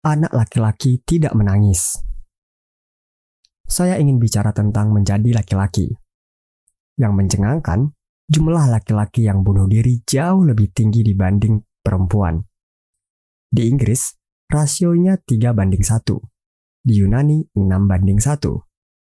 anak laki-laki tidak menangis. Saya ingin bicara tentang menjadi laki-laki. Yang mencengangkan, jumlah laki-laki yang bunuh diri jauh lebih tinggi dibanding perempuan. Di Inggris, rasionya 3 banding 1. Di Yunani 6 banding 1.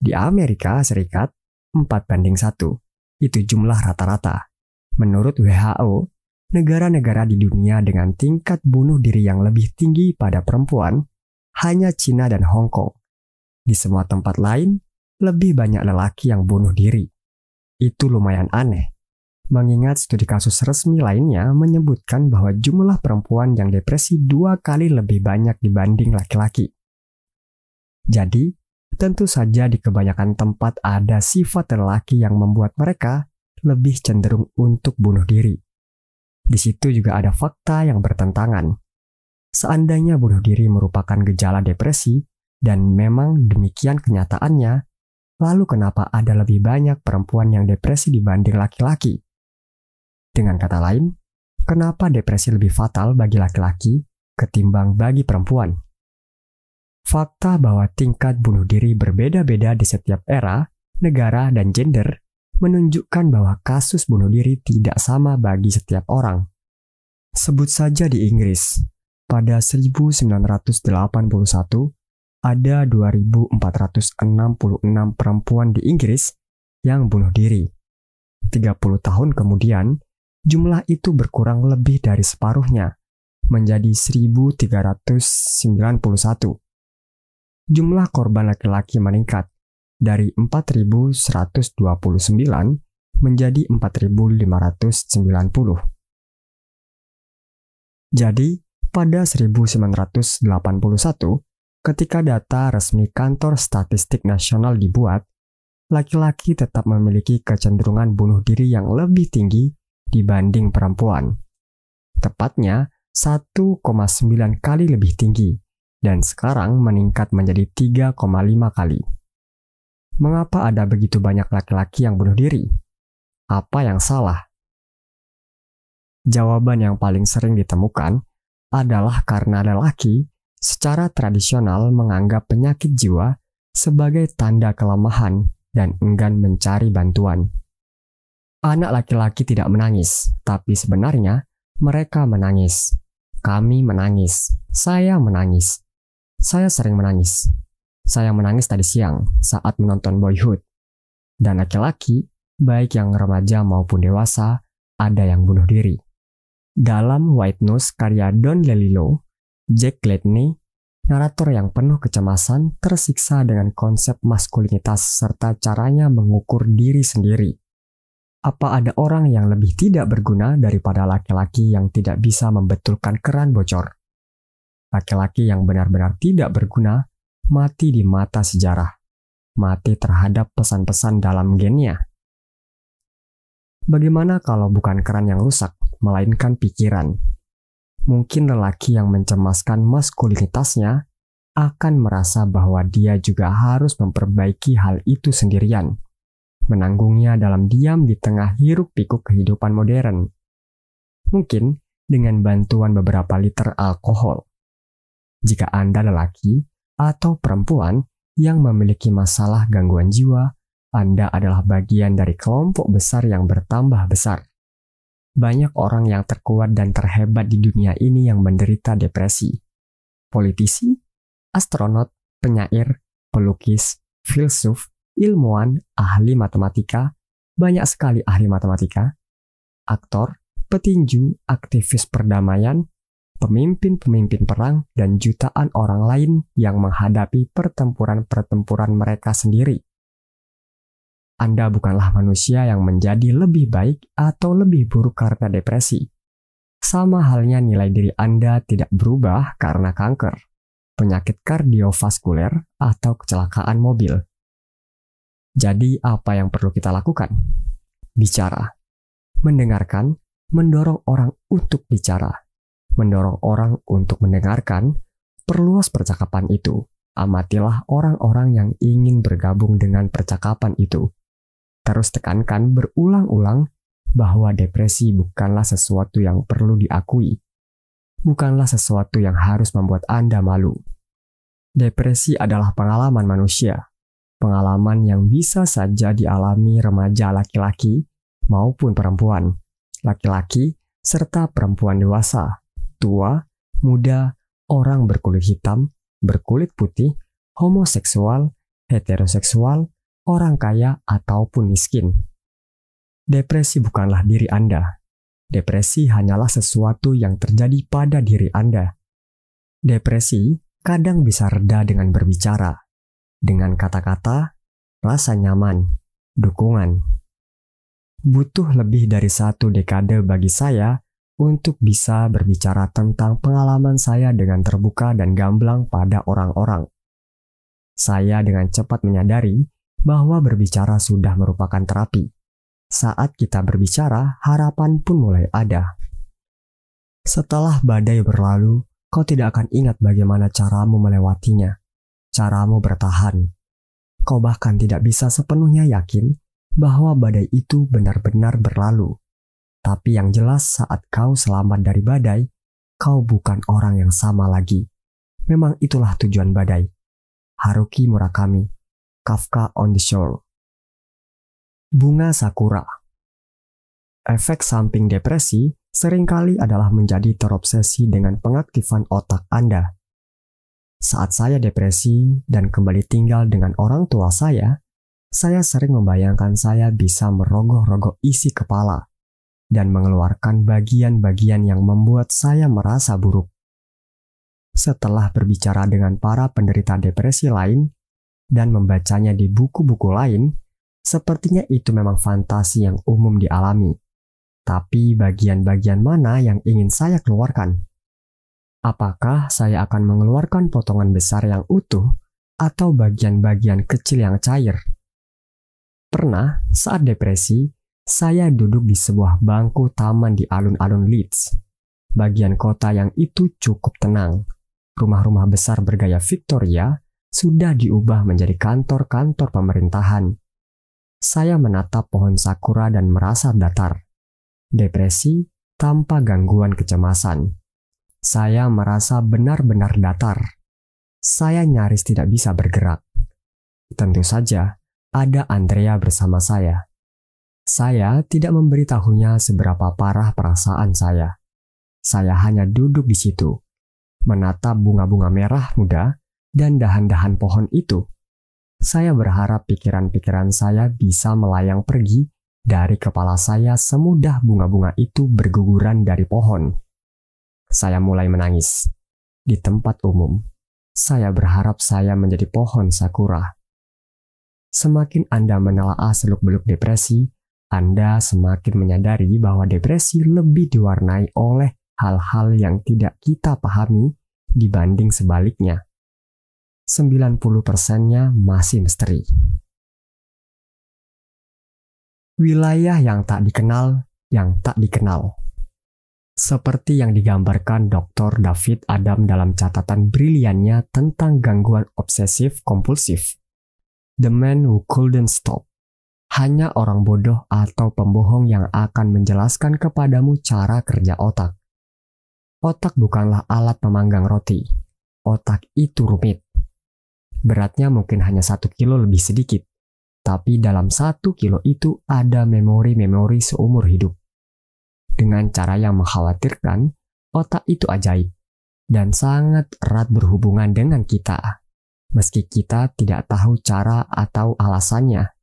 Di Amerika Serikat 4 banding 1. Itu jumlah rata-rata. Menurut WHO, negara-negara di dunia dengan tingkat bunuh diri yang lebih tinggi pada perempuan hanya Cina dan Hong Kong. Di semua tempat lain, lebih banyak lelaki yang bunuh diri. Itu lumayan aneh mengingat studi kasus resmi lainnya menyebutkan bahwa jumlah perempuan yang depresi dua kali lebih banyak dibanding laki-laki. Jadi, tentu saja di kebanyakan tempat ada sifat lelaki yang membuat mereka lebih cenderung untuk bunuh diri. Di situ juga ada fakta yang bertentangan. Seandainya bunuh diri merupakan gejala depresi, dan memang demikian kenyataannya, lalu kenapa ada lebih banyak perempuan yang depresi dibanding laki-laki? Dengan kata lain, kenapa depresi lebih fatal bagi laki-laki ketimbang bagi perempuan? Fakta bahwa tingkat bunuh diri berbeda-beda di setiap era, negara, dan gender menunjukkan bahwa kasus bunuh diri tidak sama bagi setiap orang. Sebut saja di Inggris, pada 1981 ada 2.466 perempuan di Inggris yang bunuh diri. 30 tahun kemudian, jumlah itu berkurang lebih dari separuhnya, menjadi 1.391. Jumlah korban laki-laki meningkat dari 4.129 menjadi 4.590. Jadi, pada 1981, ketika data resmi Kantor Statistik Nasional dibuat, laki-laki tetap memiliki kecenderungan bunuh diri yang lebih tinggi dibanding perempuan. Tepatnya 1,9 kali lebih tinggi dan sekarang meningkat menjadi 3,5 kali. Mengapa ada begitu banyak laki-laki yang bunuh diri? Apa yang salah? Jawaban yang paling sering ditemukan adalah karena lelaki secara tradisional menganggap penyakit jiwa sebagai tanda kelemahan dan enggan mencari bantuan. Anak laki-laki tidak menangis, tapi sebenarnya mereka menangis. Kami menangis. Saya menangis. Saya sering menangis. Saya menangis tadi siang saat menonton Boyhood. Dan laki-laki, baik yang remaja maupun dewasa, ada yang bunuh diri. Dalam White Nose karya Don Lelilo, Jack Gladney, narator yang penuh kecemasan tersiksa dengan konsep maskulinitas serta caranya mengukur diri sendiri apa ada orang yang lebih tidak berguna daripada laki-laki yang tidak bisa membetulkan keran bocor? Laki-laki yang benar-benar tidak berguna mati di mata sejarah, mati terhadap pesan-pesan dalam gennya. Bagaimana kalau bukan keran yang rusak, melainkan pikiran? Mungkin lelaki yang mencemaskan maskulinitasnya akan merasa bahwa dia juga harus memperbaiki hal itu sendirian menanggungnya dalam diam di tengah hiruk-pikuk kehidupan modern. Mungkin dengan bantuan beberapa liter alkohol. Jika Anda lelaki atau perempuan yang memiliki masalah gangguan jiwa, Anda adalah bagian dari kelompok besar yang bertambah besar. Banyak orang yang terkuat dan terhebat di dunia ini yang menderita depresi. Politisi, astronot, penyair, pelukis, filsuf, ilmuwan, ahli matematika, banyak sekali ahli matematika, aktor, petinju, aktivis perdamaian, pemimpin-pemimpin perang, dan jutaan orang lain yang menghadapi pertempuran-pertempuran mereka sendiri. Anda bukanlah manusia yang menjadi lebih baik atau lebih buruk karena depresi. Sama halnya nilai diri Anda tidak berubah karena kanker, penyakit kardiovaskuler, atau kecelakaan mobil. Jadi, apa yang perlu kita lakukan? Bicara, mendengarkan, mendorong orang untuk bicara, mendorong orang untuk mendengarkan, perluas percakapan itu. Amatilah orang-orang yang ingin bergabung dengan percakapan itu. Terus tekankan berulang-ulang bahwa depresi bukanlah sesuatu yang perlu diakui. bukanlah sesuatu yang harus membuat Anda malu. Depresi adalah pengalaman manusia, pengalaman yang bisa saja dialami remaja laki-laki maupun perempuan, laki-laki serta perempuan dewasa, tua, muda, orang berkulit hitam, berkulit putih, homoseksual, heteroseksual, orang kaya, ataupun miskin. Depresi bukanlah diri Anda. Depresi hanyalah sesuatu yang terjadi pada diri Anda. Depresi kadang bisa reda dengan berbicara, dengan kata-kata, rasa nyaman, dukungan. Butuh lebih dari satu dekade bagi saya untuk bisa berbicara tentang pengalaman saya dengan terbuka dan gamblang pada orang-orang. Saya dengan cepat menyadari bahwa berbicara sudah merupakan terapi. Saat kita berbicara, harapan pun mulai ada. Setelah badai berlalu, kau tidak akan ingat bagaimana caramu melewatinya, caramu bertahan. Kau bahkan tidak bisa sepenuhnya yakin bahwa badai itu benar-benar berlalu. Tapi yang jelas saat kau selamat dari badai, kau bukan orang yang sama lagi. Memang itulah tujuan badai. Haruki Murakami, Kafka on the Shore. Bunga Sakura Efek samping depresi sering kali adalah menjadi terobsesi dengan pengaktifan otak Anda. Saat saya depresi dan kembali tinggal dengan orang tua saya, saya sering membayangkan saya bisa merogoh-rogoh isi kepala dan mengeluarkan bagian-bagian yang membuat saya merasa buruk. Setelah berbicara dengan para penderita depresi lain dan membacanya di buku-buku lain, sepertinya itu memang fantasi yang umum dialami. Tapi bagian-bagian mana yang ingin saya keluarkan? Apakah saya akan mengeluarkan potongan besar yang utuh atau bagian-bagian kecil yang cair? Pernah, saat depresi, saya duduk di sebuah bangku taman di alun-alun Leeds. Bagian kota yang itu cukup tenang. Rumah-rumah besar bergaya Victoria sudah diubah menjadi kantor-kantor pemerintahan. Saya menatap pohon sakura dan merasa datar depresi tanpa gangguan kecemasan. Saya merasa benar-benar datar. Saya nyaris tidak bisa bergerak. Tentu saja, ada Andrea bersama saya. Saya tidak memberitahunya seberapa parah perasaan saya. Saya hanya duduk di situ, menatap bunga-bunga merah muda dan dahan-dahan pohon itu. Saya berharap pikiran-pikiran saya bisa melayang pergi dari kepala saya semudah bunga-bunga itu berguguran dari pohon. Saya mulai menangis. Di tempat umum, saya berharap saya menjadi pohon sakura. Semakin Anda menelaah seluk-beluk depresi, Anda semakin menyadari bahwa depresi lebih diwarnai oleh hal-hal yang tidak kita pahami dibanding sebaliknya. 90%-nya masih misteri wilayah yang tak dikenal, yang tak dikenal. Seperti yang digambarkan Dr. David Adam dalam catatan briliannya tentang gangguan obsesif kompulsif. The Man Who Couldn't Stop. Hanya orang bodoh atau pembohong yang akan menjelaskan kepadamu cara kerja otak. Otak bukanlah alat pemanggang roti. Otak itu rumit. Beratnya mungkin hanya satu kilo lebih sedikit tapi dalam satu kilo itu ada memori-memori seumur hidup. Dengan cara yang mengkhawatirkan, otak itu ajaib dan sangat erat berhubungan dengan kita, meski kita tidak tahu cara atau alasannya.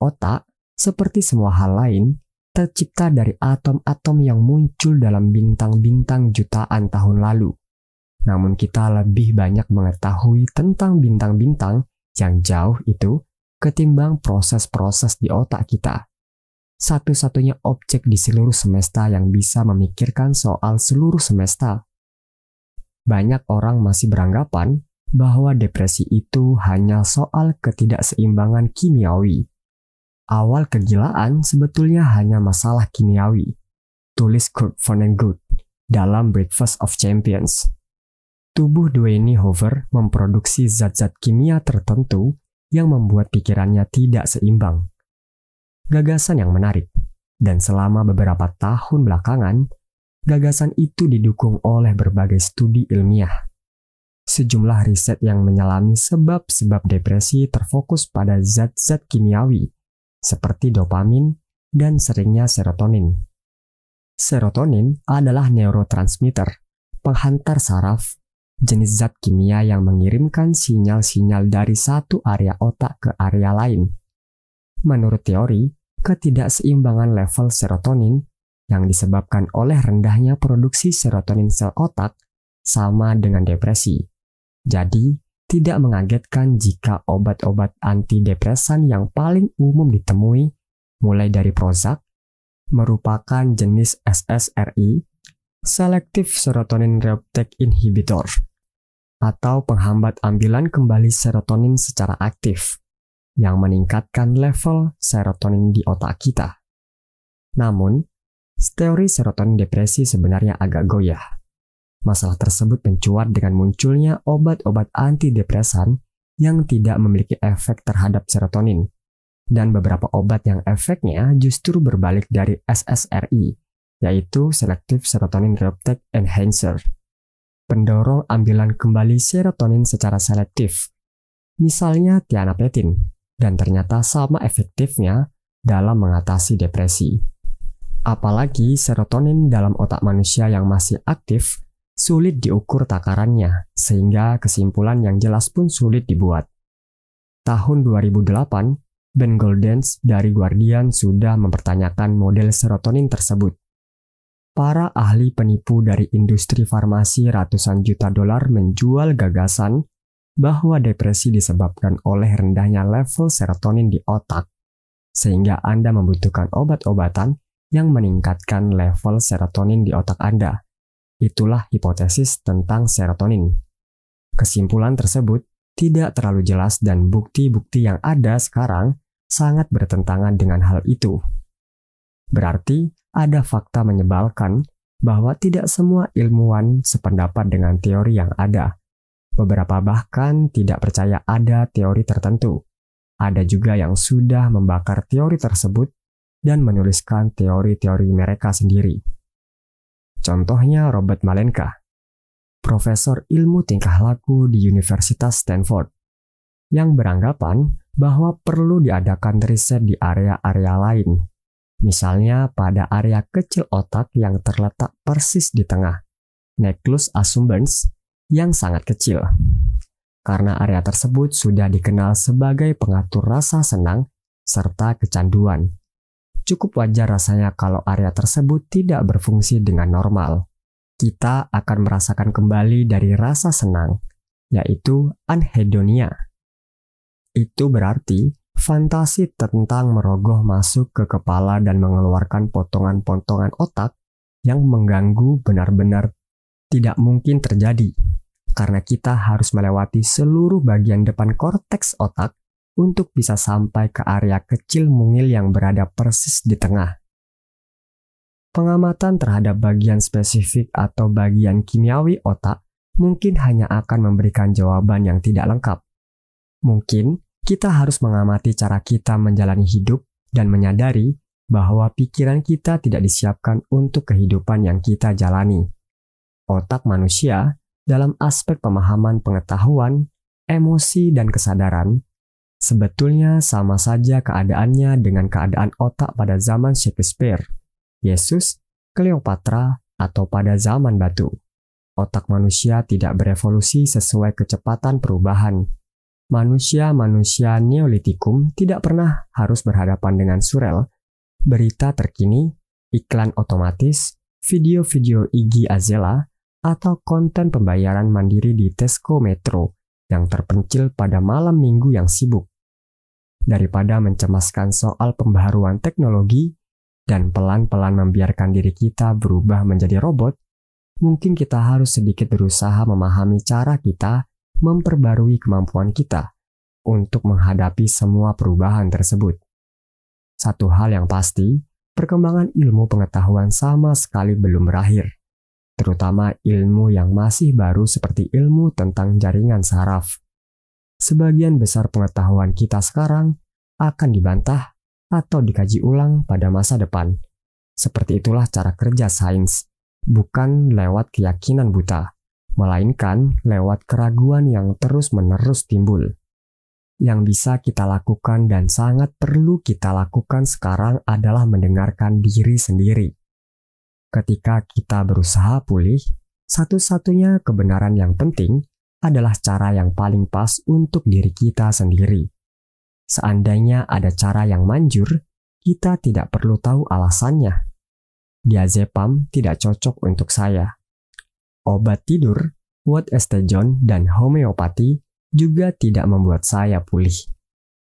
Otak, seperti semua hal lain, tercipta dari atom-atom yang muncul dalam bintang-bintang jutaan tahun lalu. Namun kita lebih banyak mengetahui tentang bintang-bintang yang jauh itu ketimbang proses-proses di otak kita. Satu-satunya objek di seluruh semesta yang bisa memikirkan soal seluruh semesta. Banyak orang masih beranggapan bahwa depresi itu hanya soal ketidakseimbangan kimiawi. Awal kegilaan sebetulnya hanya masalah kimiawi. Tulis Kurt Vonnegut dalam Breakfast of Champions. Tubuh Duane Hover memproduksi zat-zat kimia tertentu yang membuat pikirannya tidak seimbang. Gagasan yang menarik, dan selama beberapa tahun belakangan, Gagasan itu didukung oleh berbagai studi ilmiah. Sejumlah riset yang menyelami sebab-sebab depresi terfokus pada zat-zat kimiawi seperti dopamin dan seringnya serotonin. Serotonin adalah neurotransmitter, penghantar saraf, jenis zat kimia yang mengirimkan sinyal-sinyal dari satu area otak ke area lain. Menurut teori, ketidakseimbangan level serotonin yang disebabkan oleh rendahnya produksi serotonin sel otak sama dengan depresi. Jadi, tidak mengagetkan jika obat-obat antidepresan yang paling umum ditemui, mulai dari Prozac, merupakan jenis SSRI, Selective Serotonin Reuptake Inhibitor, atau penghambat ambilan kembali serotonin secara aktif, yang meningkatkan level serotonin di otak kita. Namun, teori serotonin depresi sebenarnya agak goyah. Masalah tersebut mencuat dengan munculnya obat-obat antidepresan yang tidak memiliki efek terhadap serotonin, dan beberapa obat yang efeknya justru berbalik dari SSRI, yaitu Selective Serotonin Reuptake Enhancer, pendorong ambilan kembali serotonin secara selektif, misalnya tianapetin, dan ternyata sama efektifnya dalam mengatasi depresi. Apalagi serotonin dalam otak manusia yang masih aktif sulit diukur takarannya, sehingga kesimpulan yang jelas pun sulit dibuat. Tahun 2008, Ben Goldens dari Guardian sudah mempertanyakan model serotonin tersebut. Para ahli penipu dari industri farmasi ratusan juta dolar menjual gagasan bahwa depresi disebabkan oleh rendahnya level serotonin di otak, sehingga Anda membutuhkan obat-obatan yang meningkatkan level serotonin di otak Anda. Itulah hipotesis tentang serotonin. Kesimpulan tersebut tidak terlalu jelas dan bukti-bukti yang ada sekarang sangat bertentangan dengan hal itu. Berarti ada fakta menyebalkan bahwa tidak semua ilmuwan sependapat dengan teori yang ada. Beberapa bahkan tidak percaya ada teori tertentu. Ada juga yang sudah membakar teori tersebut dan menuliskan teori-teori mereka sendiri. Contohnya Robert Malenka, profesor ilmu tingkah laku di Universitas Stanford, yang beranggapan bahwa perlu diadakan riset di area-area lain, misalnya pada area kecil otak yang terletak persis di tengah, nucleus accumbens, yang sangat kecil. Karena area tersebut sudah dikenal sebagai pengatur rasa senang serta kecanduan. Cukup wajar rasanya kalau area tersebut tidak berfungsi dengan normal kita akan merasakan kembali dari rasa senang, yaitu anhedonia. Itu berarti fantasi tentang merogoh masuk ke kepala dan mengeluarkan potongan-potongan otak yang mengganggu benar-benar tidak mungkin terjadi karena kita harus melewati seluruh bagian depan korteks otak untuk bisa sampai ke area kecil mungil yang berada persis di tengah. Pengamatan terhadap bagian spesifik atau bagian kimiawi otak mungkin hanya akan memberikan jawaban yang tidak lengkap. Mungkin kita harus mengamati cara kita menjalani hidup dan menyadari bahwa pikiran kita tidak disiapkan untuk kehidupan yang kita jalani. Otak manusia, dalam aspek pemahaman pengetahuan, emosi, dan kesadaran, sebetulnya sama saja keadaannya dengan keadaan otak pada zaman Shakespeare Yesus, Cleopatra, atau pada zaman batu. Otak manusia tidak berevolusi sesuai kecepatan perubahan. Manusia-manusia Neolitikum tidak pernah harus berhadapan dengan surel, berita terkini, iklan otomatis, video-video Iggy Azela, atau konten pembayaran mandiri di Tesco Metro yang terpencil pada malam minggu yang sibuk. Daripada mencemaskan soal pembaharuan teknologi, dan pelan-pelan membiarkan diri kita berubah menjadi robot, mungkin kita harus sedikit berusaha memahami cara kita memperbarui kemampuan kita untuk menghadapi semua perubahan tersebut. Satu hal yang pasti, perkembangan ilmu pengetahuan sama sekali belum berakhir, terutama ilmu yang masih baru seperti ilmu tentang jaringan saraf. Sebagian besar pengetahuan kita sekarang akan dibantah atau dikaji ulang pada masa depan. Seperti itulah cara kerja sains, bukan lewat keyakinan buta, melainkan lewat keraguan yang terus-menerus timbul. Yang bisa kita lakukan dan sangat perlu kita lakukan sekarang adalah mendengarkan diri sendiri. Ketika kita berusaha pulih, satu-satunya kebenaran yang penting adalah cara yang paling pas untuk diri kita sendiri. Seandainya ada cara yang manjur, kita tidak perlu tahu alasannya. Diazepam tidak cocok untuk saya. Obat tidur, Estejon, dan homeopati juga tidak membuat saya pulih.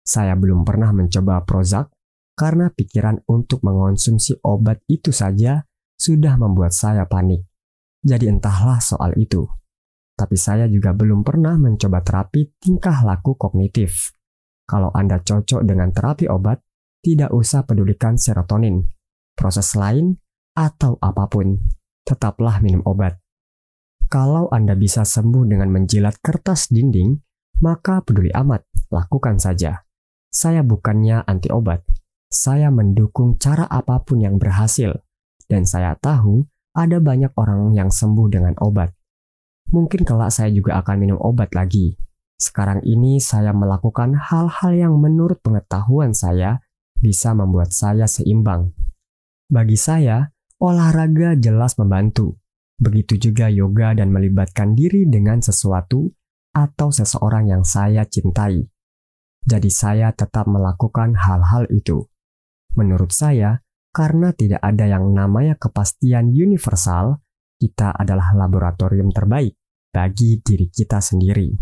Saya belum pernah mencoba Prozac karena pikiran untuk mengonsumsi obat itu saja sudah membuat saya panik. Jadi entahlah soal itu. Tapi saya juga belum pernah mencoba terapi tingkah laku kognitif. Kalau Anda cocok dengan terapi obat, tidak usah pedulikan serotonin, proses lain, atau apa pun. Tetaplah minum obat. Kalau Anda bisa sembuh dengan menjilat kertas dinding, maka peduli amat, lakukan saja. Saya bukannya anti obat. Saya mendukung cara apa pun yang berhasil. Dan saya tahu ada banyak orang yang sembuh dengan obat. Mungkin kelak saya juga akan minum obat lagi. Sekarang ini saya melakukan hal-hal yang menurut pengetahuan saya bisa membuat saya seimbang. Bagi saya, olahraga jelas membantu. Begitu juga yoga dan melibatkan diri dengan sesuatu atau seseorang yang saya cintai. Jadi saya tetap melakukan hal-hal itu. Menurut saya, karena tidak ada yang namanya kepastian universal, kita adalah laboratorium terbaik bagi diri kita sendiri.